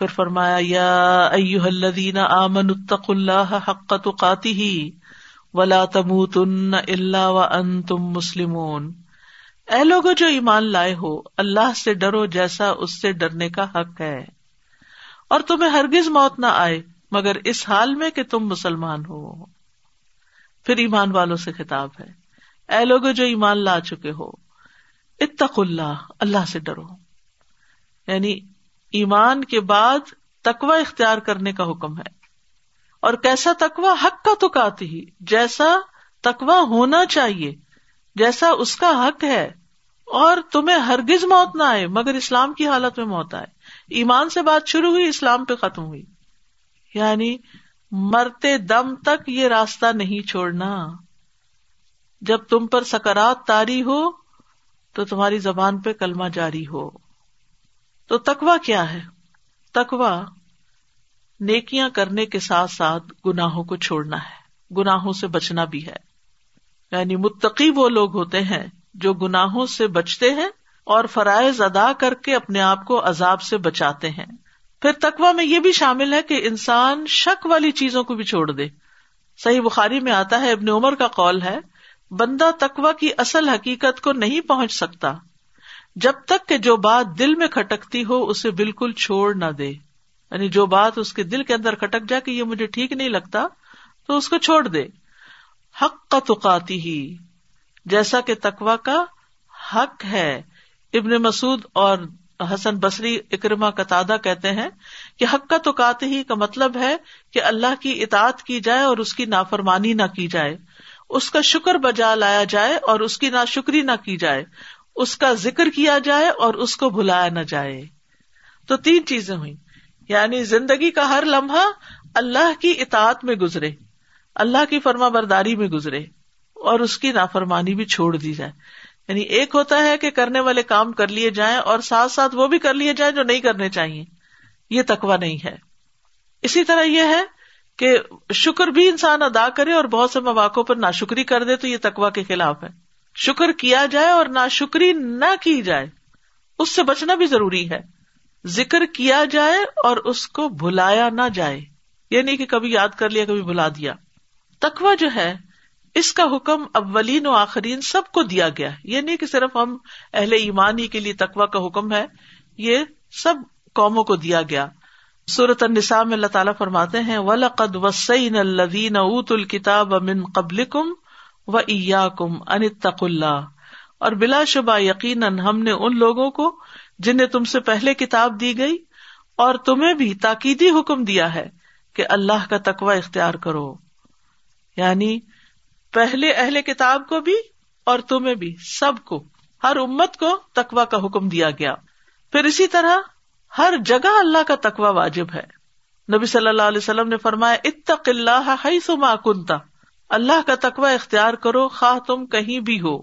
پھر فرمایا، یا ایوہ الذین آمنوا اتقوا اللہ حق تقاته ولا تموتن الا وانتم مسلمون۔ اے لوگو، جو ایمان لائے ہو، اللہ سے ڈرو جیسا اس سے ڈرنے کا حق ہے۔ اور تمہیں ہرگز موت نہ آئے، مگر اس حال میں کہ تم مسلمان ہو۔ پھر ایمان والوں سے خطاب ہے، اے لوگ جو ایمان لا چکے ہو اتق اللہ اللہ سے ڈرو۔ یعنی ایمان کے بعد تکوا اختیار کرنے کا حکم ہے۔ اور کیسا تکوا حق کا تو کاتی ہی جیسا تکوا ہونا چاہیے، جیسا اس کا حق ہے۔ اور تمہیں ہرگز موت نہ آئے، مگر اسلام کی حالت میں موت آئے۔ ایمان سے بات شروع ہوئی، اسلام پہ ختم ہوئی۔ یعنی مرتے دم تک یہ راستہ نہیں چھوڑنا۔ جب تم پر سکرات تاری ہو، تو تمہاری زبان پہ کلمہ جاری ہو۔ تو تکوا کیا ہے؟ تکوا نیکیاں کرنے کے ساتھ ساتھ گناہوں کو چھوڑنا ہے۔ گناہوں سے بچنا بھی ہے۔ یعنی متقی وہ لوگ ہوتے ہیں جو گناہوں سے بچتے ہیں اور فرائض ادا کر کے اپنے آپ کو عذاب سے بچاتے ہیں۔ پھر تکوا میں یہ بھی شامل ہے کہ انسان شک والی چیزوں کو بھی چھوڑ دے۔ صحیح بخاری میں آتا ہے، ابن عمر کا قول ہے، بندہ تکوا کی اصل حقیقت کو نہیں پہنچ سکتا۔ جب تک کہ جو بات دل میں کھٹکتی ہو، اسے بالکل چھوڑ نہ دے۔ یعنی جو بات اس کے دل کے اندر کھٹک جائے کہ یہ مجھے ٹھیک نہیں لگتا، تو اس کو چھوڑ دے۔ حق کا تقاتی ہی، جیسا کہ تکوا کا حق ہے۔ ابن مسعود اور حسن بصری اکرما کا کہتے ہیں کہ حق کا تو ہی کا مطلب ہے کہ اللہ کی اطاعت کی جائے اور اس کی نافرمانی نہ کی جائے۔ اس کا شکر بجا لایا جائے اور اس کی نا شکری نہ کی جائے۔ اس کا ذکر کیا جائے اور اس کو بھلایا نہ جائے۔ تو تین چیزیں ہوئی یعنی زندگی کا ہر لمحہ اللہ کی اطاعت میں گزرے، اللہ کی فرما برداری میں گزرے اور اس کی نافرمانی بھی چھوڑ دی جائے۔ یعنی ایک ہوتا ہے کہ کرنے والے کام کر لیے جائیں اور ساتھ ساتھ وہ بھی کر لیے جائیں جو نہیں کرنے چاہیے۔ یہ تکوا نہیں ہے۔ اسی طرح یہ ہے کہ شکر بھی انسان ادا کرے اور بہت سے مواقع پر ناشکری کر دے تو یہ تکوا کے خلاف ہے۔ شکر کیا جائے اور ناشکری نہ کی جائے، اس سے بچنا بھی ضروری ہے۔ ذکر کیا جائے اور اس کو بھلایا نہ جائے۔ یہ نہیں کہ کبھی یاد کر لیا، کبھی بلا دیا۔ تکوا جو ہے، اس کا حکم اولین و آخرین سب کو دیا گیا۔ یہ نہیں کہ صرف ہم اہل ایمان ہی کے لیے تکوا کا حکم ہے، یہ سب قوموں کو دیا گیا۔ صورت النساء میں اللہ تعالیٰ فرماتے ہیں، ولقد وسین الدین اوت الکتاب امن قبل کم و ایا کم انتق اللہ۔ اور بلا شبہ یقیناً ہم نے ان لوگوں کو جنہیں تم سے پہلے کتاب دی گئی اور تمہیں بھی تاکیدی حکم دیا ہے کہ اللہ کا تقوی اختیار کرو۔ یعنی پہلے اہل کتاب کو بھی اور تمہیں بھی، سب کو، ہر امت کو تقوا کا حکم دیا گیا۔ پھر اسی طرح ہر جگہ اللہ کا تقوا واجب ہے۔ نبی صلی اللہ علیہ وسلم نے فرمایا، اتق اللہ سما کنتا اللہ کا تقوا اختیار کرو، خواہ تم کہیں بھی ہو۔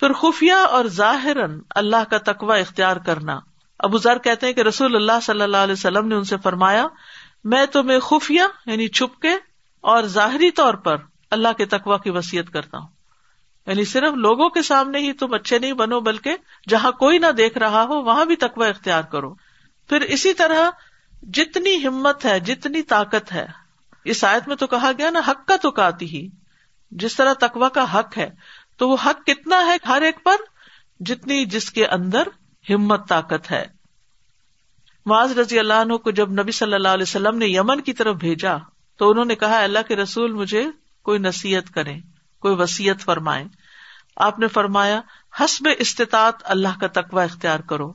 پھر خفیہ اور ظاہر اللہ کا تقوا اختیار کرنا۔ ابو ذر کہتے ہیں کہ رسول اللہ صلی اللہ علیہ وسلم نے ان سے فرمایا، میں تمہیں خفیہ یعنی چھپ کے اور ظاہری طور پر اللہ کے تقوا کی وسیعت کرتا ہوں۔ یعنی صرف لوگوں کے سامنے ہی تم اچھے نہیں بنو، بلکہ جہاں کوئی نہ دیکھ رہا ہو، وہاں بھی تقوا اختیار کرو۔ پھر اسی طرح جتنی ہمت ہے، جتنی طاقت ہے اس آیت میں تو کہا گیا نا، حق کا تو کاتی ہی۔ جس طرح تقوا کا حق ہے، تو وہ حق کتنا ہے ہر ایک پر؟ جتنی جس کے اندر ہمت، طاقت ہے۔ معاذ رضی اللہ عنہ کو جب نبی صلی اللہ علیہ وسلم نے یمن کی طرف بھیجا، تو انہوں نے کہا اللہ کے رسول، مجھے کوئی نصیحت کرے کوئی وسیعت فرمائے آپ نے فرمایا، حسب استطاعت اللہ کا تقوی اختیار کرو۔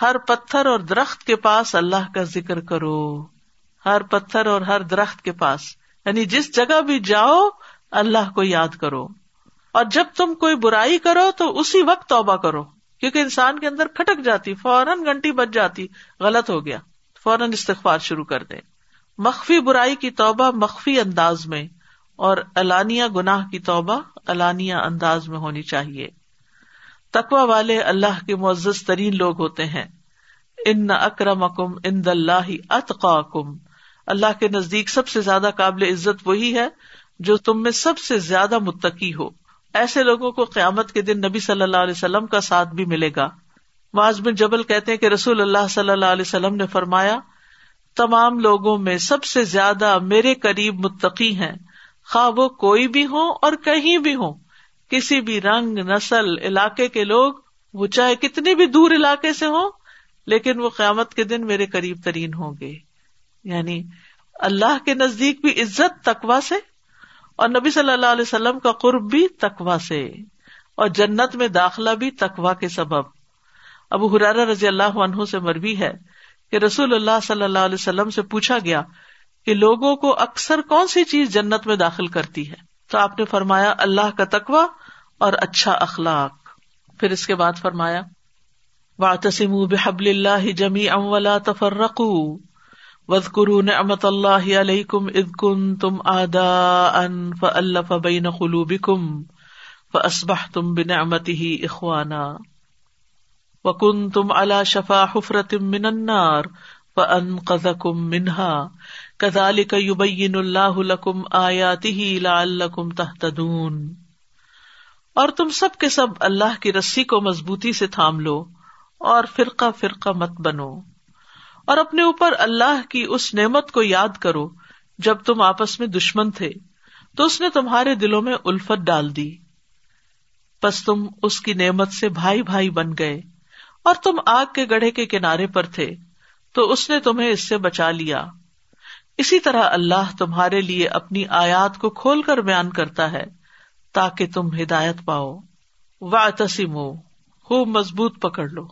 ہر پتھر اور درخت کے پاس اللہ کا ذکر کرو۔ ہر پتھر اور ہر درخت کے پاس۔ یعنی جس جگہ بھی جاؤ، اللہ کو یاد کرو۔ اور جب تم کوئی برائی کرو، تو اسی وقت توبہ کرو۔ کیونکہ انسان کے اندر کھٹک جاتی، فوراً گھنٹی بچ جاتی، غلط ہو گیا۔ فوراً استغفار شروع کر دے مخفی برائی کی توبہ مخفی انداز میں، اور الانیہ گناہ کی توبہ الانیہ انداز میں ہونی چاہیے۔ تقوا والے اللہ کے معزز ترین لوگ ہوتے ہیں۔ ان نہ اکرم اکم ان دلہ اتقا کم اللہ کے نزدیک سب سے زیادہ قابل عزت وہی ہے جو تم میں سب سے زیادہ متقی ہو۔ ایسے لوگوں کو قیامت کے دن نبی صلی اللہ علیہ وسلم کا ساتھ بھی ملے گا۔ معاذ بن جبل کہتے کہ رسول اللہ صلی اللہ علیہ وسلم نے فرمایا، تمام لوگوں میں سب سے زیادہ میرے قریب متقی ہیں۔ خواہ وہ کوئی بھی ہو اور کہیں بھی ہو کسی بھی رنگ، نسل، علاقے کے لوگ، وہ چاہے کتنی بھی دور علاقے سے ہو لیکن وہ قیامت کے دن میرے قریب ترین ہوں گے۔ یعنی اللہ کے نزدیک بھی عزت تقوا سے اور نبی صلی اللہ علیہ وسلم کا قرب بھی تقوا سے اور جنت میں داخلہ بھی تقوا کے سبب۔ ابو حرار رضی اللہ عنہ سے مربی ہے کہ رسول اللہ صلی اللہ علیہ وسلم سے پوچھا گیا کہ لوگوں کو اکثر کون سی چیز جنت میں داخل کرتی ہے؟ تو آپ نے فرمایا اللہ کا تقوا اور اچھا اخلاق۔ پھر اس کے بعد فرمایا واطسم بحب اللہ جمی ام ولا تفرق وزقرو نعمت اللہ علیہ کم کن تم آدا ان فلف بین قلوبکم فاسبح تم بنعمتی ہی اخوانا وکن تم اللہ شفا حفرت من النار فانقذکم منها كذلك يبين الله لكم آیاته لعلكم تهتدون اور تم سب کے سب اللہ کی رسی کو مضبوطی سے تھام لو اور فرقہ فرقہ مت بنو اور اپنے اوپر اللہ کی اس نعمت کو یاد کرو جب تم آپس میں دشمن تھے، تو اس نے تمہارے دلوں میں الفت ڈال دی۔ بس تم اس کی نعمت سے بھائی بھائی بن گئے اور تم آگ کے گڑھے کے کنارے پر تھے، تو اس نے تمہیں اس سے بچا لیا۔ اسی طرح اللہ تمہارے لیے اپنی آیات کو کھول کر بیان کرتا ہے تاکہ تم ہدایت پاؤ۔ و تسیم ہو مضبوط پکڑ لو۔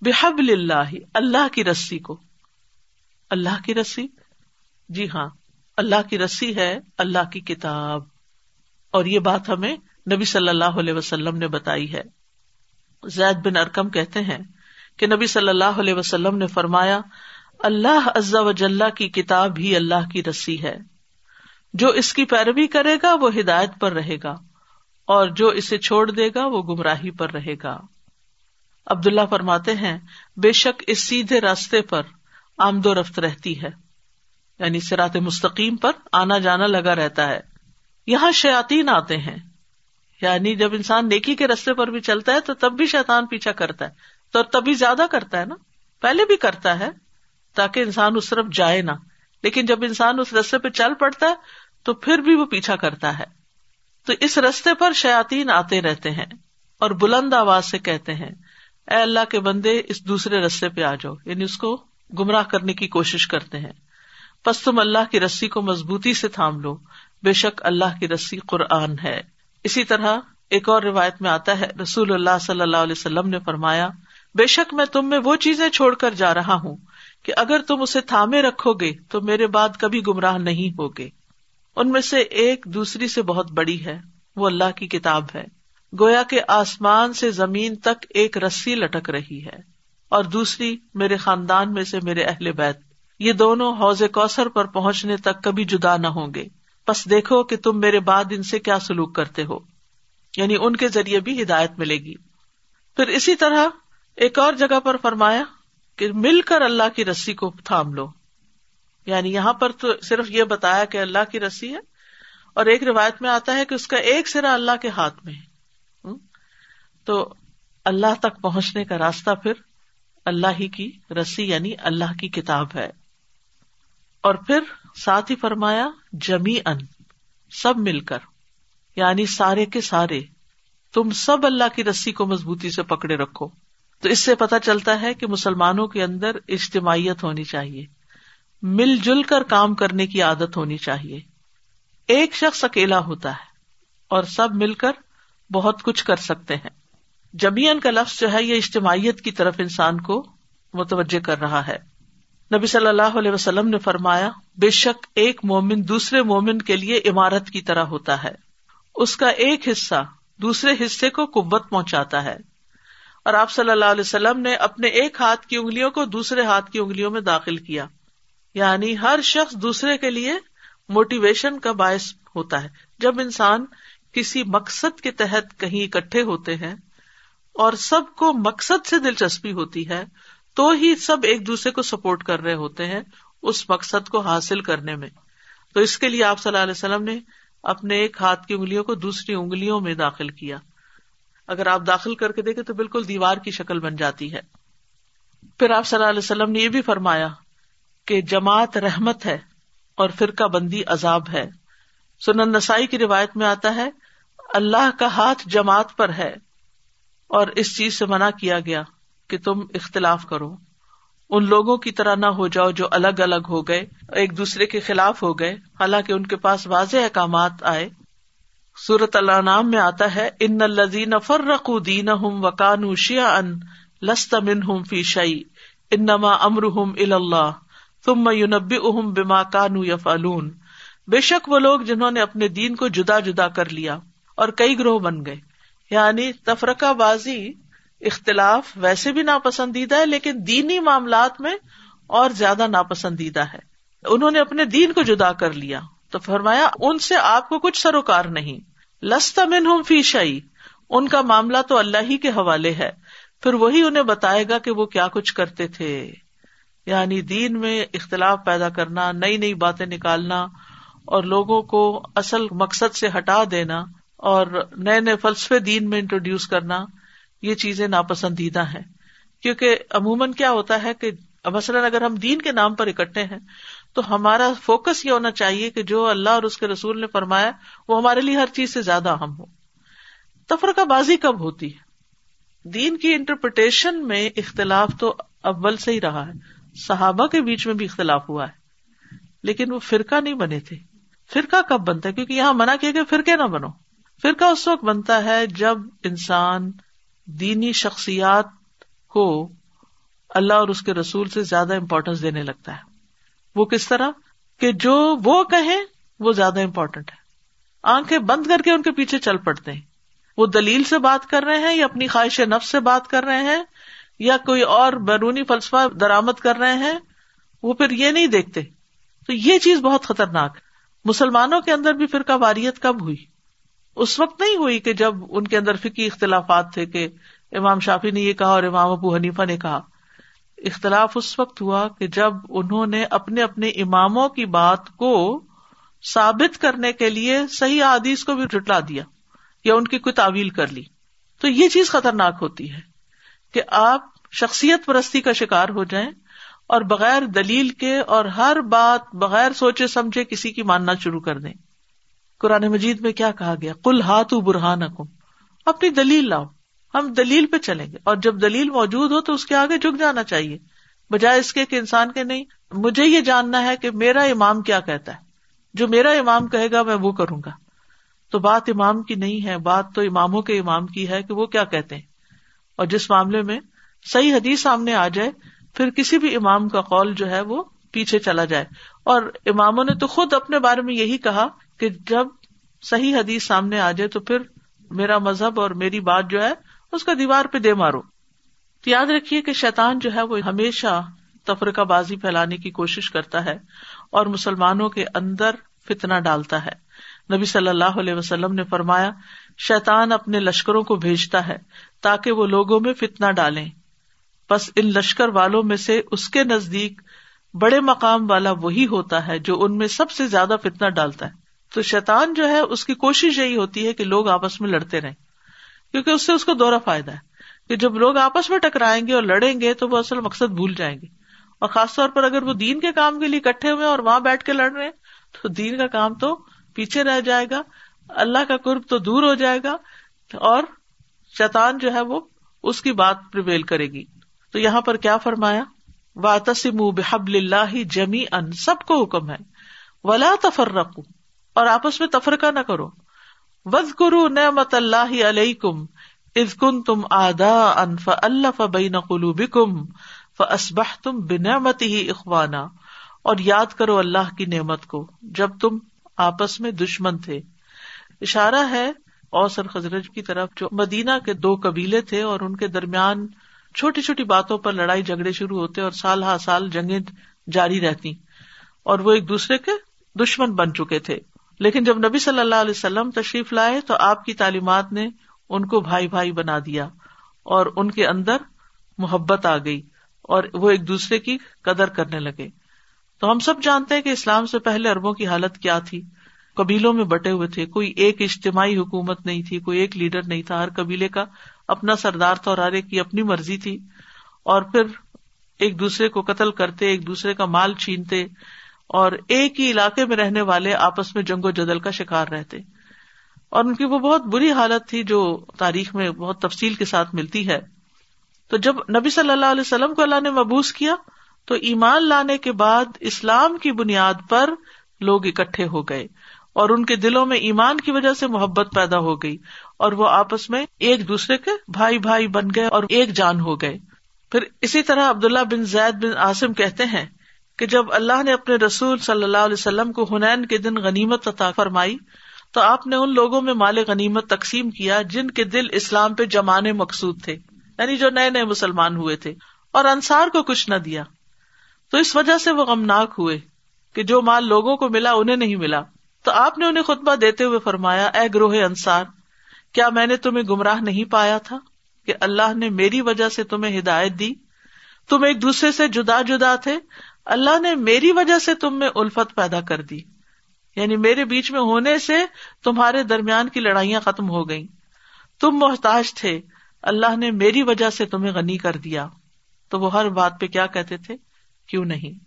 بحب اللہ اللہ کی رسی کو۔ اللہ کی رسی؟ جی ہاں اللہ کی رسی ہے اللہ کی کتاب۔ اور یہ بات ہمیں نبی صلی اللہ علیہ وسلم نے بتائی ہے۔ زید بن ارکم کہتے ہیں کہ نبی صلی اللہ علیہ وسلم نے فرمایا، اللہ عزا وجاللہ کی کتاب ہی اللہ کی رسی ہے۔ جو اس کی پیروی کرے گا وہ ہدایت پر رہے گا، اور جو اسے چھوڑ دے گا وہ گمراہی پر رہے گا۔ عبداللہ فرماتے ہیں، بے شک اس سیدھے راستے پر آمد و رفت رہتی ہے۔ یعنی سرات مستقیم پر آنا جانا لگا رہتا ہے۔ یہاں شیاتین آتے ہیں۔ یعنی جب انسان نیکی کے رستے پر بھی چلتا ہے تو تب بھی شیطان پیچھا کرتا ہے۔ تو تبھی زیادہ کرتا ہے نا۔ پہلے بھی کرتا ہے تاکہ انسان اس طرف جائے نا لیکن جب انسان اس رستے پہ چل پڑتا ہے تو پھر بھی وہ پیچھا کرتا ہے۔ تو اس رستے پر شیاتین آتے رہتے ہیں اور بلند آواز سے کہتے ہیں، اے اللہ کے بندے، اس دوسرے رستے پہ آ جاؤ۔ یعنی اس کو گمراہ کرنے کی کوشش کرتے ہیں۔ پس تم اللہ کی رسی کو مضبوطی سے تھام لو۔ بے شک اللہ کی رسی قرآن ہے۔ اسی طرح ایک اور روایت میں آتا ہے، رسول اللہ صلی اللہ علیہ وسلم نے فرمایا، بے شک میں تم میں وہ چیزیں چھوڑ کر جا رہا ہوں کہ اگر تم اسے تھامے رکھو گے تو میرے بعد کبھی گمراہ نہیں ہوگے۔ ان میں سے ایک دوسری سے بہت بڑی ہے، وہ اللہ کی کتاب ہے۔ گویا کے آسمان سے زمین تک ایک رسی لٹک رہی ہے۔ اور دوسری میرے خاندان میں سے میرے اہل بیت۔ یہ دونوں حوض کوثر پر پہنچنے تک کبھی جدا نہ ہوں گے۔ بس دیکھو کہ تم میرے بعد ان سے کیا سلوک کرتے ہو۔ یعنی ان کے ذریعے بھی ہدایت ملے گی۔ پھر اسی طرح ایک اور جگہ پر فرمایا کہ مل کر اللہ کی رسی کو تھام لو۔ یعنی یہاں پر تو صرف یہ بتایا کہ اللہ کی رسی ہے۔ اور ایک روایت میں آتا ہے کہ اس کا ایک سرا اللہ کے ہاتھ میں ہے۔ تو اللہ تک پہنچنے کا راستہ پھر اللہ ہی کی رسی یعنی اللہ کی کتاب ہے۔ اور پھر ساتھ ہی فرمایا جمی ان سب مل کر یعنی سارے کے سارے، تم سب اللہ کی رسی کو مضبوطی سے پکڑے رکھو۔ تو اس سے پتا چلتا ہے کہ مسلمانوں کے اندر اجتماعیت ہونی چاہیے۔ مل جل کر کام کرنے کی عادت ہونی چاہیے۔ ایک شخص اکیلا ہوتا ہے اور سب مل کر بہت کچھ کر سکتے ہیں۔ جبین کا لفظ جو ہے یہ اجتماعیت کی طرف انسان کو متوجہ کر رہا ہے۔ نبی صلی اللہ علیہ وسلم نے فرمایا، بے شک ایک مومن دوسرے مومن کے لیے عمارت کی طرح ہوتا ہے۔ اس کا ایک حصہ دوسرے حصے کو قوت پہنچاتا ہے۔ اور آپ صلی اللہ علیہ وسلم نے اپنے ایک ہاتھ کی انگلیوں کو دوسرے ہاتھ کی انگلیوں میں داخل کیا۔ یعنی ہر شخص دوسرے کے لیے موٹیویشن کا باعث ہوتا ہے۔ جب انسان کسی مقصد کے تحت کہیں اکٹھے ہوتے ہیں اور سب کو مقصد سے دلچسپی ہوتی ہے، تو ہی سب ایک دوسرے کو سپورٹ کر رہے ہوتے ہیں اس مقصد کو حاصل کرنے میں۔ تو اس کے لیے آپ صلی اللہ علیہ وسلم نے اپنے ایک ہاتھ کی انگلیوں کو دوسری انگلیوں میں داخل کیا۔ اگر آپ داخل کر کے دیکھیں تو بالکل دیوار کی شکل بن جاتی ہے۔ پھر آپ صلی اللہ علیہ وسلم نے یہ بھی فرمایا کہ جماعت رحمت ہے اور فرقہ بندی عذاب ہے۔ سنن نسائی کی روایت میں آتا ہے، اللہ کا ہاتھ جماعت پر ہے۔ اور اس چیز سے منع کیا گیا کہ تم اختلاف کرو۔ ان لوگوں کی طرح نہ ہو جاؤ جو الگ الگ ہو گئے، ایک دوسرے کے خلاف ہو گئے۔ حالانکہ ان کے پاس واضح احکامات آئے۔ سورت اللہ نام میں آتا ہے، ان الزین فرق دین ہم وکان شیا ان لست من ہم فی شعی انما امر ہم اللہ تم یونبی اہم بما کانو یا فالون بے شک وہ لوگ جنہوں نے اپنے دین کو جدا جدا کر لیا اور کئی گروہ بن گئے۔ یعنی تفرقہ بازی اختلاف ویسے بھی ناپسندیدہ ہے، لیکن دینی معاملات میں اور زیادہ ناپسندیدہ ہے۔ انہوں نے اپنے دین کو جدا کر لیا تو فرمایا، ان سے آپ کو کچھ سروکار نہیں۔ لستا من ہوں فی شعی ان کا معاملہ تو اللہ ہی کے حوالے ہے۔ پھر وہی انہیں بتائے گا کہ وہ کیا کچھ کرتے تھے۔ یعنی دین میں اختلاف پیدا کرنا، نئی نئی باتیں نکالنا اور لوگوں کو اصل مقصد سے ہٹا دینا اور نئے نئے فلسفے دین میں انٹروڈیوس کرنا یہ چیزیں ناپسندیدہ ہیں۔ کیونکہ عموماً کیا ہوتا ہے کہ مثلاً اگر ہم دین کے نام پر اکٹھے ہیں تو ہمارا فوکس یہ ہونا چاہیے کہ جو اللہ اور اس کے رسول نے فرمایا وہ ہمارے لیے ہر چیز سے زیادہ اہم ہو۔ تفرقہ بازی کب ہوتی ہے؟ دین کی انٹرپریٹیشن میں اختلاف تو اول سے ہی رہا ہے۔ صحابہ کے بیچ میں بھی اختلاف ہوا ہے۔ لیکن وہ فرقہ نہیں بنے تھے۔ فرقہ کب بنتا ہے؟ کیونکہ یہاں منع کیا کہ فرقے نہ بنو۔ فرقہ اس وقت بنتا ہے جب انسان دینی شخصیات کو اللہ اور اس کے رسول سے زیادہ امپورٹینس دینے لگتا ہے۔ وہ کس طرح؟ کہ جو وہ کہیں وہ زیادہ امپورٹینٹ ہے۔ آنکھیں بند کر کے ان کے پیچھے چل پڑتے ہیں۔ وہ دلیل سے بات کر رہے ہیں یا اپنی خواہش نفس سے بات کر رہے ہیں یا کوئی اور بیرونی فلسفہ درامد کر رہے ہیں، وہ پھر یہ نہیں دیکھتے۔ تو یہ چیز بہت خطرناک مسلمانوں کے اندر بھی فرقہ واریت کب ہوئی؟ اس وقت نہیں ہوئی کہ جب ان کے اندر فکی اختلافات تھے کہ امام شافی نے یہ کہا اور امام ابو حنیفہ نے کہا۔ اختلاف اس وقت ہوا کہ جب انہوں نے اپنے اپنے اماموں کی بات کو ثابت کرنے کے لیے صحیح حدیث کو بھی جٹلا دیا یا ان کی کوئی تعویل کر لی۔ تو یہ چیز خطرناک ہوتی ہے کہ آپ شخصیت پرستی کا شکار ہو جائیں اور بغیر دلیل کے اور ہر بات بغیر سوچے سمجھے کسی کی ماننا شروع کر دیں۔ قرآن مجید میں کیا کہا گیا؟ کل ہاتھ برہان اپنی دلیل لاؤ۔ ہم دلیل پہ چلیں گے۔ اور جب دلیل موجود ہو تو اس کے آگے جھک جانا چاہیے۔ بجائے اس کے کہ انسان کے نہیں، مجھے یہ جاننا ہے کہ میرا امام کیا کہتا ہے۔ جو میرا امام کہے گا میں وہ کروں گا۔ تو بات امام کی نہیں ہے، بات تو اماموں کے امام کی ہے کہ وہ کیا کہتے ہیں۔ اور جس معاملے میں صحیح حدیث سامنے آ جائے، پھر کسی بھی امام کا قول جو ہے وہ پیچھے چلا جائے۔ اور اماموں نے تو خود اپنے بارے میں یہی کہا کہ جب صحیح حدیث سامنے آ جائے تو پھر میرا مذہب اور میری بات جو ہے، اس کا دیوار پہ دے مارو۔ تو یاد رکھیے کہ شیطان جو ہے، وہ ہمیشہ تفرقہ بازی پھیلانے کی کوشش کرتا ہے اور مسلمانوں کے اندر فتنا ڈالتا ہے۔ نبی صلی اللہ علیہ وسلم نے فرمایا، شیطان اپنے لشکروں کو بھیجتا ہے تاکہ وہ لوگوں میں فتنا ڈالیں۔ بس ان لشکر والوں میں سے اس کے نزدیک بڑے مقام والا وہی ہوتا ہے جو ان میں سب سے زیادہ فتنا ڈالتا ہے۔ تو شیطان جو ہے اس کی کوشش یہی ہوتی ہے کہ لوگ آپس میں لڑتے رہیں، کیونکہ اس سے اس کو دورہ فائدہ ہے کہ جب لوگ آپس میں ٹکرائیں گے اور لڑیں گے تو وہ اصل مقصد بھول جائیں گے۔ اور خاص طور پر اگر وہ دین کے کام کے لیے اکٹھے ہوئے اور وہاں بیٹھ کے لڑ رہے ہیں، تو دین کا کام تو پیچھے رہ جائے گا، اللہ کا قرب تو دور ہو جائے گا اور شیطان جو ہے وہ اس کی بات پرویل کرے گی۔ تو یہاں پر کیا فرمایا؟ واتسم بحب اللہ جمی ان سب کو حکم ہے۔ ولا تفر رکھو اور آپس میں تفرقہ نہ کرو۔ وز کرو نعمت اللہ علیہ کم از کن تم آدا ان اللہ فبین قلو بکم فسبہ تم بنعمت ہی اخوانا اور یاد کرو اللہ کی نعمت کو جب تم آپس میں دشمن تھے۔ اشارہ ہے اوسر خزرج کی طرف جو مدینہ کے دو قبیلے تھے اور ان کے درمیان چھوٹی چھوٹی باتوں پر لڑائی جھگڑے شروع ہوتے اور سال ہا سال جنگیں جاری رہتی اور وہ ایک دوسرے کے دشمن بن چکے تھے۔ لیکن جب نبی صلی اللہ علیہ وسلم تشریف لائے تو آپ کی تعلیمات نے ان کو بھائی بھائی بنا دیا اور ان کے اندر محبت آ گئی اور وہ ایک دوسرے کی قدر کرنے لگے۔ تو ہم سب جانتے ہیں کہ اسلام سے پہلے اربوں کی حالت کیا تھی۔ قبیلوں میں بٹے ہوئے تھے۔ کوئی ایک اجتماعی حکومت نہیں تھی، کوئی ایک لیڈر نہیں تھا۔ ہر قبیلے کا اپنا سردار تھا اور ہر ایک کی اپنی مرضی تھی۔ اور پھر ایک دوسرے کو قتل کرتے، ایک دوسرے کا مال چھینتے۔ اور ایک ہی علاقے میں رہنے والے آپس میں جنگ و جدل کا شکار رہتے۔ اور ان کی وہ بہت بری حالت تھی جو تاریخ میں بہت تفصیل کے ساتھ ملتی ہے۔ تو جب نبی صلی اللہ علیہ وسلم کو اللہ نے مبوس کیا، تو ایمان لانے کے بعد اسلام کی بنیاد پر لوگ اکٹھے ہو گئے اور ان کے دلوں میں ایمان کی وجہ سے محبت پیدا ہو گئی اور وہ آپس میں ایک دوسرے کے بھائی بھائی بن گئے اور ایک جان ہو گئے۔ پھر اسی طرح عبداللہ بن زید بن عاصم کہتے ہیں کہ جب اللہ نے اپنے رسول صلی اللہ علیہ وسلم کو ہنین کے دن غنیمت عطا فرمائی، تو آپ نے ان لوگوں میں مال غنیمت تقسیم کیا جن کے دل اسلام پہ جمانے مقصود تھے یعنی جو نئے نئے مسلمان ہوئے تھے، اور انصار کو کچھ نہ دیا۔ تو اس وجہ سے وہ غمناک ہوئے کہ جو مال لوگوں کو ملا انہیں نہیں ملا۔ تو آپ نے انہیں خطبہ دیتے ہوئے فرمایا، اے گروہ انصار، کیا میں نے تمہیں گمراہ نہیں پایا تھا کہ اللہ نے میری وجہ سے تمہیں ہدایت دی؟ تم ایک دوسرے سے جدا جدا تھے اللہ نے میری وجہ سے تم میں الفت پیدا کر دی۔ یعنی میرے بیچ میں ہونے سے تمہارے درمیان کی لڑائیاں ختم ہو گئی تم محتاج تھے۔ اللہ نے میری وجہ سے تمہیں غنی کر دیا۔ تو وہ ہر بات پہ کیا کہتے تھے؟ کیوں نہیں؟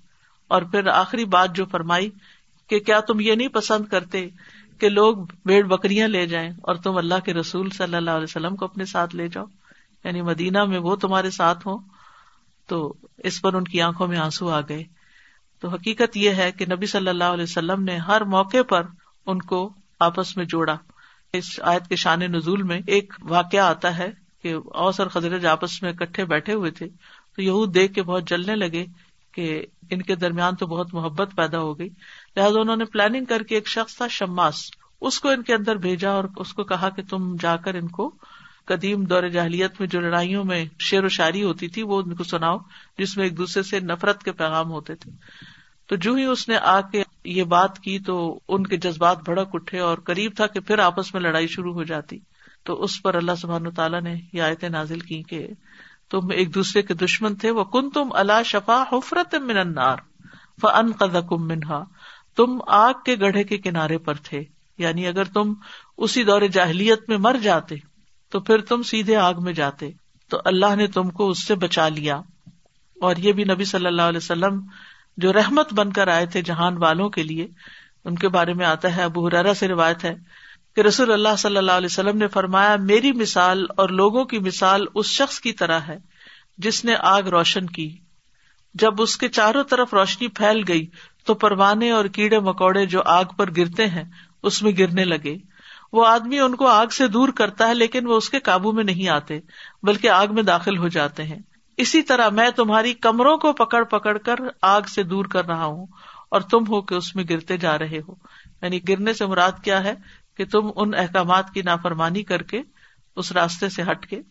اور پھر آخری بات جو فرمائی کہ کیا تم یہ نہیں پسند کرتے کہ لوگ بیڑ بکریاں لے جائیں اور تم اللہ کے رسول صلی اللہ علیہ وسلم کو اپنے ساتھ لے جاؤ؟ یعنی مدینہ میں وہ تمہارے ساتھ ہوں تو اس پر ان کی آنکھوں میں آنسو آ گئے۔ تو حقیقت یہ ہے کہ نبی صلی اللہ علیہ وسلم نے ہر موقع پر ان کو آپس میں جوڑا۔ اس آیت کے شان نزول میں ایک واقعہ آتا ہے کہ اوسر خزرج آپس میں اکٹھے بیٹھے ہوئے تھے۔ تو یہ دیکھ کے بہت جلنے لگے کہ ان کے درمیان تو بہت محبت پیدا ہو گئی۔ لہٰذا انہوں نے پلاننگ کر کے ایک شخص تھا، شماس۔ اس کو ان کے اندر بھیجا اور اس کو کہا کہ تم جا کر ان کو قدیم دور جاہلیت میں جو لڑائیوں میں شعر و شاعری ہوتی تھی، وہ ان کو سناؤ، جس میں ایک دوسرے سے نفرت کے پیغام ہوتے تھے۔ تو جو ہی اس نے آ کے یہ بات کی تو ان کے جذبات بھڑک اٹھے اور قریب تھا کہ پھر آپس میں لڑائی شروع ہو جاتی۔ تو اس پر اللہ سبحان تعالیٰ نے یہ آیتیں نازل کی کہ تم ایک دوسرے کے دشمن تھے۔ وہ کن تم اللہ شفا حفرت من انار فن قدم منہا تم آگ کے گڑھے کے کنارے پر تھے۔ یعنی اگر تم اسی دور جاہلیت میں مر جاتے تو پھر تم سیدھے آگ میں جاتے تو اللہ نے تم کو اس سے بچا لیا۔ اور یہ بھی نبی صلی اللہ علیہ وسلم جو رحمت بن کر آئے تھے جہان والوں کے لیے، ان کے بارے میں آتا ہے، ابو حرارا سے روایت ہے کہ رسول اللہ صلی اللہ علیہ وسلم نے فرمایا، میری مثال اور لوگوں کی مثال اس شخص کی طرح ہے جس نے آگ روشن کی۔ جب اس کے چاروں طرف روشنی پھیل گئی تو پروانے اور کیڑے مکوڑے جو آگ پر گرتے ہیں، اس میں گرنے لگے۔ وہ آدمی ان کو آگ سے دور کرتا ہے لیکن وہ اس کے قابو میں نہیں آتے، بلکہ آگ میں داخل ہو جاتے ہیں۔ اسی طرح میں تمہاری کمروں کو پکڑ پکڑ کر آگ سے دور کر رہا ہوں اور تم ہو کے اس میں گرتے جا رہے ہو۔ یعنی گرنے سے مراد کیا ہے؟ کہ تم ان احکامات کی نافرمانی کر کے اس راستے سے ہٹ کے۔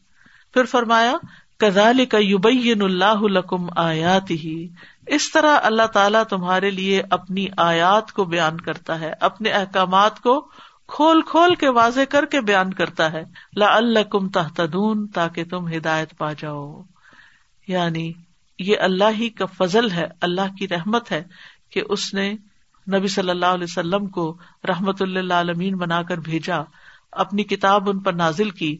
پھر فرمایا کزال کا یوبین اللہ لکم آیات ہی اس طرح اللہ تعالیٰ تمہارے لیے اپنی آیات کو بیان کرتا ہے، اپنے احکامات کو کھول کھول کے واضح کر کے بیان کرتا ہے لا اللہ کم تحتدون تاکہ تم ہدایت پا جاؤ۔ یعنی یہ اللہ ہی کا فضل ہے، اللہ کی رحمت ہے کہ اس نے نبی صلی اللہ علیہ وسلم کو رحمت اللہ عالمین بنا کر بھیجا، اپنی کتاب ان پر نازل کی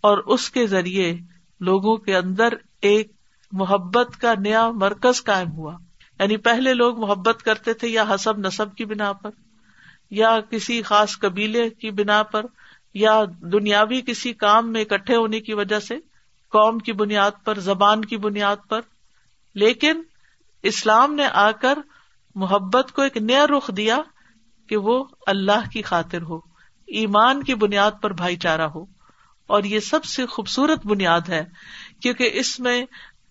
اور اس کے ذریعے لوگوں کے اندر ایک محبت کا نیا مرکز قائم ہوا۔ یعنی پہلے لوگ محبت کرتے تھے یا حسب نصب کی بنا پر۔ یا کسی خاص قبیلے کی بنا پر یا دنیاوی کسی کام میں اکٹھے ہونے کی وجہ سے قوم کی بنیاد پر، زبان کی بنیاد پر۔ لیکن اسلام نے آ کر محبت کو ایک نیا رخ دیا کہ وہ اللہ کی خاطر ہو، ایمان کی بنیاد پر بھائی چارہ ہو۔ اور یہ سب سے خوبصورت بنیاد ہے، کیونکہ اس میں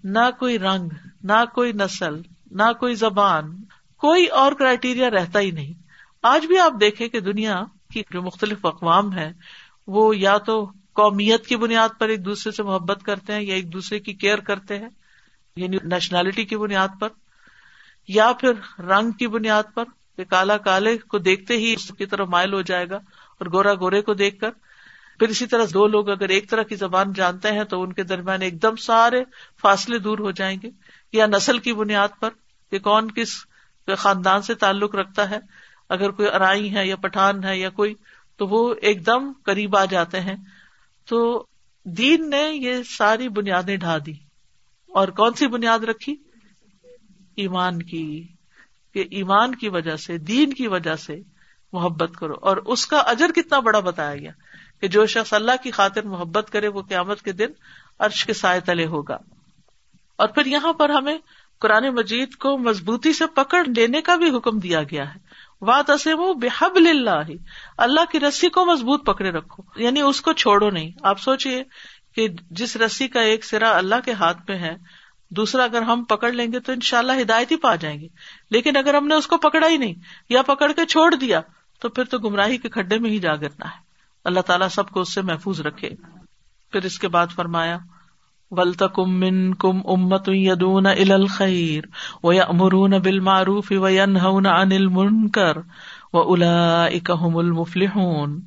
نہ کوئی رنگ، نہ کوئی نسل، نہ کوئی زبان، کوئی اور کرائٹیریا رہتا ہی نہیں۔ آج بھی آپ دیکھیں کہ دنیا کی جو مختلف اقوام ہے وہ یا تو قومیت کی بنیاد پر ایک دوسرے سے محبت کرتے ہیں یا ایک دوسرے کی کیئر کرتے ہیں یعنی نیشنلٹی کی بنیاد پر، یا پھر رنگ کی بنیاد پر، کہ کالا کالے کو دیکھتے ہی اس کی طرف مائل ہو جائے گا اور گورا گورے کو دیکھ کر۔ پھر اسی طرح دو لوگ اگر ایک طرح کی زبان جانتے ہیں تو ان کے درمیان ایک دم سارے فاصلے دور ہو جائیں گے۔ یا نسل کی بنیاد پر کہ کون کس خاندان سے تعلق رکھتا ہے۔ اگر کوئی ارائی ہے یا پٹھان ہے یا کوئی تو وہ ایک دم قریب آ جاتے ہیں۔ تو دین نے یہ ساری بنیادیں ڈھا دی۔ اور کون سی بنیاد رکھی؟ ایمان کی۔ کہ ایمان کی وجہ سے، دین کی وجہ سے محبت کرو۔ اور اس کا اجر کتنا بڑا بتایا گیا کہ جو شخص اللہ کی خاطر محبت کرے، وہ قیامت کے دن عرش کے سائے تلے ہوگا۔ اور پھر یہاں پر ہمیں قرآن مجید کو مضبوطی سے پکڑ لینے کا بھی حکم دیا گیا ہے۔ بات اسم بحب اللہ اللہ کی رسی کو مضبوط پکڑے رکھو۔ یعنی اس کو چھوڑو نہیں۔ آپ سوچیے کہ جس رسی کا ایک سرا اللہ کے ہاتھ میں ہے، دوسرا اگر ہم پکڑ لیں گے تو ان شاء اللہ ہدایت ہی پا جائیں گے۔ لیکن اگر ہم نے اس کو پکڑا ہی نہیں یا پکڑ کے چھوڑ دیا، تو پھر تو گمراہی کے کھڈے میں ہی جا گرنا ہے۔ اللہ تعالیٰ سب کو اس سے محفوظ رکھے۔ پھر اس کے بعد فرمایا ولتکم من کم امت یدون ال الخیر و امرون بال معروف و انل منکر و الا اکم المفلحون۔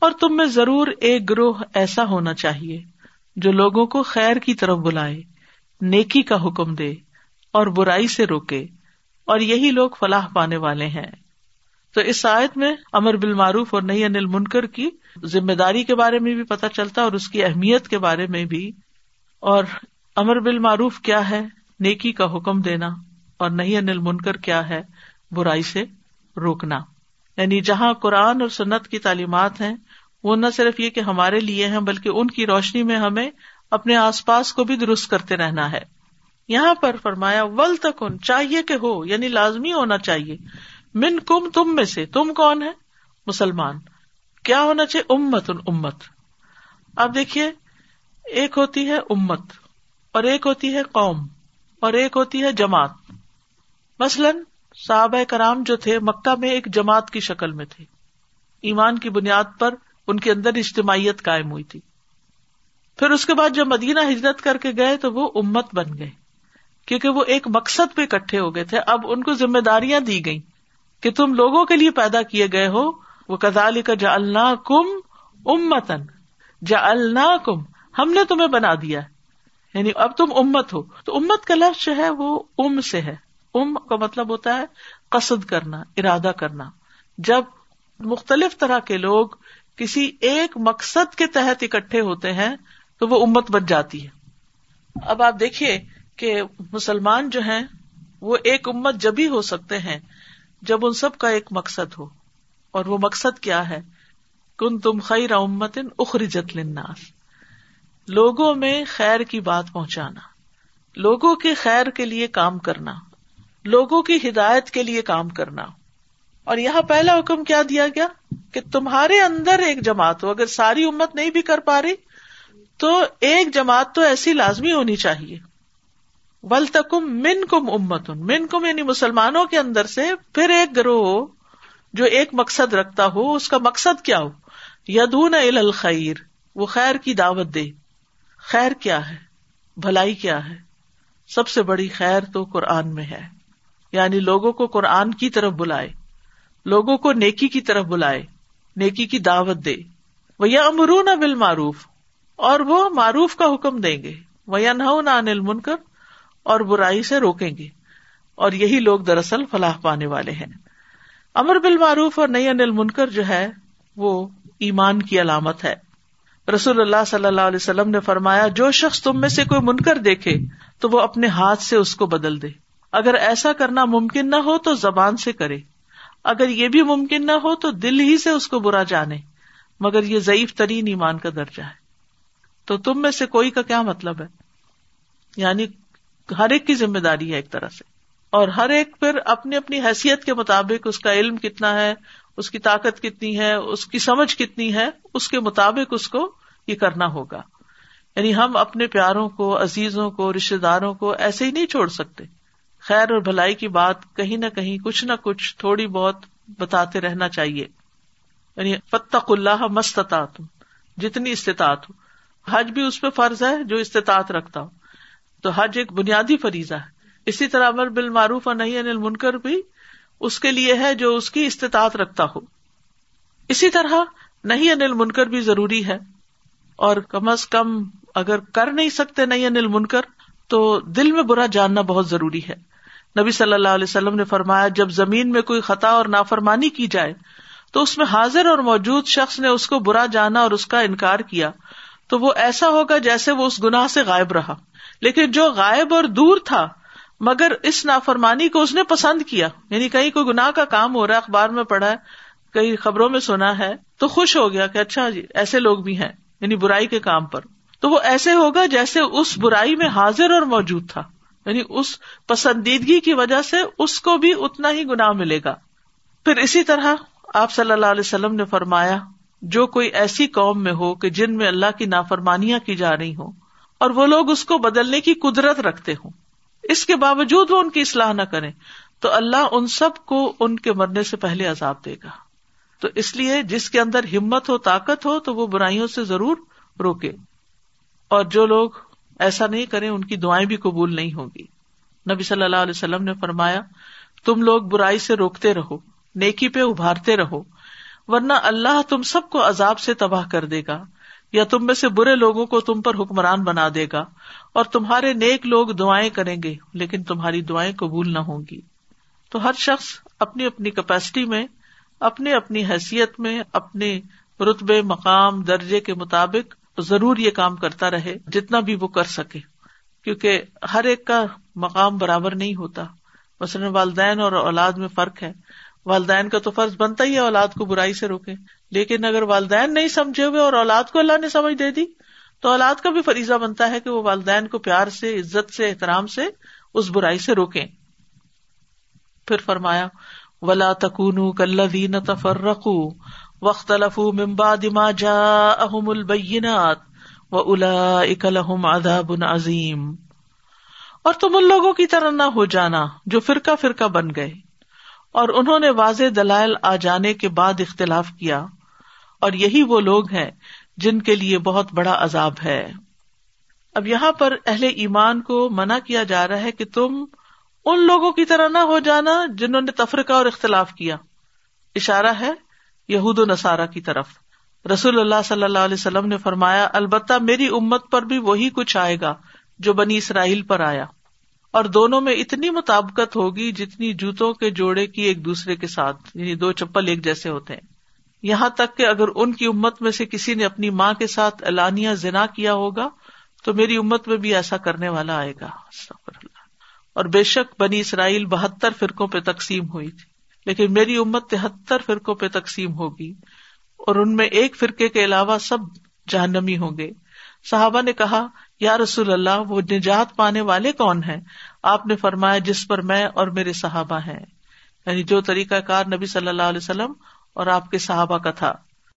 اور تم میں ضرور ایک گروہ ایسا ہونا چاہیے جو لوگوں کو خیر کی طرف بلائے، نیکی کا حکم دے اور برائی سے روکے، اور یہی لوگ فلاح پانے والے ہیں۔ تو اس آیت میں امر بالمعروف اور نہیں انل منکر کی ذمہ داری کے بارے میں بھی پتہ چلتا اور اس کی اہمیت کے بارے میں بھی اور امر بالمعروف کیا ہے؟ نیکی کا حکم دینا اور نہیں انل منکر کیا ہے؟ برائی سے روکنا۔ یعنی جہاں قرآن اور سنت کی تعلیمات ہیں، وہ نہ صرف یہ کہ ہمارے لیے ہیں، بلکہ ان کی روشنی میں ہمیں اپنے آس پاس کو بھی درست کرتے رہنا ہے۔ یہاں پر فرمایا ول تکن چاہیے کہ ہو یعنی لازمی ہونا چاہیے۔ من کم تم میں سے۔ تم کون ہے مسلمان۔ کیا ہونا چاہیے؟ امت ان امت۔ اب دیکھیے ایک ہوتی ہے امت، اور ایک ہوتی ہے قوم، اور ایک ہوتی ہے جماعت۔ مثلاً صحابہ کرام جو تھے، مکہ میں ایک جماعت کی شکل میں تھے۔ ایمان کی بنیاد پر ان کے اندر اجتماعیت قائم ہوئی تھی۔ پھر اس کے بعد جب مدینہ ہجرت کر کے گئے تو وہ امت بن گئے۔ کیونکہ وہ ایک مقصد پہ اکٹھے ہو گئے تھے۔ اب ان کو ذمہ داریاں دی گئی کہ تم لوگوں کے لیے پیدا کیے گئے ہو۔ وہ کزالی کا جا اللہ کم امتن جا اللہ کم ہم نے تمہیں بنا دیا یعنی اب تم امت ہو۔ تو امت کا لفظ جو ہے وہ ام سے ہے۔ ام کا مطلب ہوتا ہے قصد کرنا، ارادہ کرنا۔ جب مختلف طرح کے لوگ کسی ایک مقصد کے تحت اکٹھے ہوتے ہیں، تو وہ امت بن جاتی ہے۔ اب آپ دیکھیے کہ مسلمان جو ہیں، وہ ایک امت جبھی ہو سکتے ہیں، جب ان سب کا ایک مقصد ہو۔ اور وہ مقصد کیا ہے؟ کن تم خیر امت اخرجت لناس لوگوں میں خیر کی بات پہنچانا، لوگوں کے خیر کے لیے کام کرنا، لوگوں کی ہدایت کے لیے کام کرنا۔ اور یہاں پہلا حکم کیا دیا گیا؟ کہ تمہارے اندر ایک جماعت ہو، اگر ساری امت نہیں بھی کر پا رہی، تو ایک جماعت تو ایسی لازمی ہونی چاہیے۔ ول تکم من کم امت من کم یعنی مسلمانوں کے اندر سے پھر ایک گروہ ہو، جو ایک مقصد رکھتا ہو، اس کا مقصد کیا ہو؟ یدون الخیر، وہ خیر کی دعوت دے۔ خیر کیا ہے؟ بھلائی کیا ہے؟ سب سے بڑی خیر تو قرآن میں ہے۔ یعنی لوگوں کو قرآن کی طرف بلائے، لوگوں کو نیکی کی طرف بلائے، نیکی کی دعوت دے۔ وہ یا امرون بال معروف اور وہ معروف کا حکم دیں گے۔ وہ یا نہ انل منکر اور برائی سے روکیں گے۔ اور یہی لوگ دراصل فلاح پانے والے ہیں۔ امر بال معروف اور نئی انل منکر جو ہے، وہ ایمان کی علامت ہے۔ رسول اللہ صلی اللہ علیہ وسلم نے فرمایا، جو شخص تم میں سے کوئی منکر دیکھے، تو وہ اپنے ہاتھ سے اس کو بدل دے۔ اگر ایسا کرنا ممکن نہ ہو تو زبان سے کرے۔ اگر یہ بھی ممکن نہ ہو تو دل ہی سے اس کو برا جانے۔ مگر یہ ضعیف ترین ایمان کا درجہ ہے۔ تو تم میں سے کوئی کا کیا مطلب ہے؟ یعنی ہر ایک کی ذمہ داری ہے ایک طرح سے۔ اور ہر ایک پھر اپنی اپنی حیثیت کے مطابق اس کا علم کتنا ہے اس کی طاقت کتنی ہے، اس کی سمجھ کتنی ہے، اس کے مطابق اس کو یہ کرنا ہوگا۔ یعنی ہم اپنے پیاروں کو، عزیزوں کو رشتے داروں کو ایسے ہی نہیں چھوڑ سکتے۔ خیر اور بھلائی کی بات کہیں نہ کہیں کچھ نہ کچھ تھوڑی بہت بتاتے رہنا چاہیے۔ یعنی فتق اللہ مستطاط جتنی استطاعت ہو۔ حج بھی اس پہ فرض ہے جو استطاعت رکھتا ہو۔ تو حج ایک بنیادی فریضہ ہے۔ اسی طرح امر بال معروف اور نہیں انل منکر بھی اس کے لیے ہے جو اس کی استطاعت رکھتا ہو۔ اسی طرح نہیں انل منکر بھی ضروری ہے۔ اور کم از کم اگر کر نہیں سکتے نہیں انل منکر، تو دل میں برا جاننا بہت ضروری ہے۔ نبی صلی اللہ علیہ وسلم نے فرمایا، جب زمین میں کوئی خطا اور نافرمانی کی جائے، تو اس میں حاضر اور موجود شخص نے اس کو برا جانا اور اس کا انکار کیا، تو وہ ایسا ہوگا جیسے وہ اس گناہ سے غائب رہا۔ لیکن جو غائب اور دور تھا مگر اس نافرمانی کو اس نے پسند کیا۔ یعنی کہیں کوئی گناہ کا کام ہو رہا ہے، اخبار میں پڑھا ہے، کئی خبروں میں سنا ہے، تو خوش ہو گیا کہ اچھا جی ایسے لوگ بھی ہیں یعنی برائی کے کام پر۔ تو وہ ایسے ہوگا جیسے اس برائی میں حاضر اور موجود تھا۔ یعنی اس پسندیدگی کی وجہ سے اس کو بھی اتنا ہی گناہ ملے گا۔ پھر اسی طرح آپ صلی اللہ علیہ وسلم نے فرمایا، جو کوئی ایسی قوم میں ہو کہ جن میں اللہ کی نافرمانیاں کی جا رہی ہوں، اور وہ لوگ اس کو بدلنے کی قدرت رکھتے ہوں۔ اس کے باوجود وہ ان کی اصلاح نہ کرے تو اللہ ان سب کو ان کے مرنے سے پہلے عذاب دے گا۔ تو اس لیے جس کے اندر ہمت ہو، طاقت ہو، تو وہ برائیوں سے ضرور روکے۔ اور جو لوگ ایسا نہیں کرے ان کی دعائیں بھی قبول نہیں ہوگی نبی صلی اللہ علیہ وسلم نے فرمایا، تم لوگ برائی سے روکتے رہو، نیکی پہ ابھارتے رہو، ورنہ اللہ تم سب کو عذاب سے تباہ کر دے گا، یا تم میں سے برے لوگوں کو تم پر حکمران بنا دے گا۔ اور تمہارے نیک لوگ دعائیں کریں گے، لیکن تمہاری دعائیں قبول نہ ہوں گی۔ تو ہر شخص اپنی اپنی کیپیسٹی میں اپنی اپنی حیثیت میں، اپنے رتبے، مقام، درجے کے مطابق ضرور یہ کام کرتا رہے، جتنا بھی وہ کر سکے۔ کیونکہ ہر ایک کا مقام برابر نہیں ہوتا۔ مثلاً والدین اور اولاد میں فرق ہے۔ والدین کا تو فرض بنتا ہی ہے، اولاد کو برائی سے روکے۔ لیکن اگر والدین نہیں سمجھے ہوئے اور اولاد کو اللہ نے سمجھ دے دی تو اولاد کا بھی فریضہ بنتا ہے کہ وہ والدین کو پیار سے، عزت سے، احترام سے اس برائی سے روکے پھر فرمایا، ولا تکون کلین تفرق وقت لفو ممبا دما جا البینات و الا اکلحم اداب عظیم اور تم ان لوگوں کی طرح نہ ہو جانا جو فرقہ فرقہ بن گئے۔ اور انہوں نے واضح دلائل آ جانے کے بعد اختلاف کیا۔ اور یہی وہ لوگ ہیں جن کے لیے بہت بڑا عذاب ہے۔ اب یہاں پر اہل ایمان کو منع کیا جا رہا ہے کہ تم ان لوگوں کی طرح نہ ہو جانا جنہوں نے تفرقہ اور اختلاف کیا۔ اشارہ ہے یہود و نصارہ کی طرف۔ رسول اللہ صلی اللہ علیہ وسلم نے فرمایا، البتہ میری امت پر بھی وہی کچھ آئے گا جو بنی اسرائیل پر آیا۔ اور دونوں میں اتنی مطابقت ہوگی جتنی جوتوں کے جوڑے کی ایک دوسرے کے ساتھ یعنی دو چپل ایک جیسے ہوتے ہیں۔ یہاں تک کہ اگر ان کی امت میں سے کسی نے اپنی ماں کے ساتھ اعلانیہ زنا کیا ہوگا، تو میری امت میں بھی ایسا کرنے والا آئے گا۔ اور بے شک بنی اسرائیل بہتر فرقوں پہ تقسیم ہوئی تھی، لیکن میری امت تہتر فرقوں پہ تقسیم ہوگی اور ان میں ایک فرقے کے علاوہ سب جہنمی ہوں گے۔ صحابہ نے کہا، یا رسول اللہ وہ نجات پانے والے کون ہیں؟ آپ نے فرمایا، جس پر میں اور میرے صحابہ ہیں۔ یعنی جو طریقہ کار نبی صلی اللہ علیہ وسلم اور آپ کے صحابہ کا تھا۔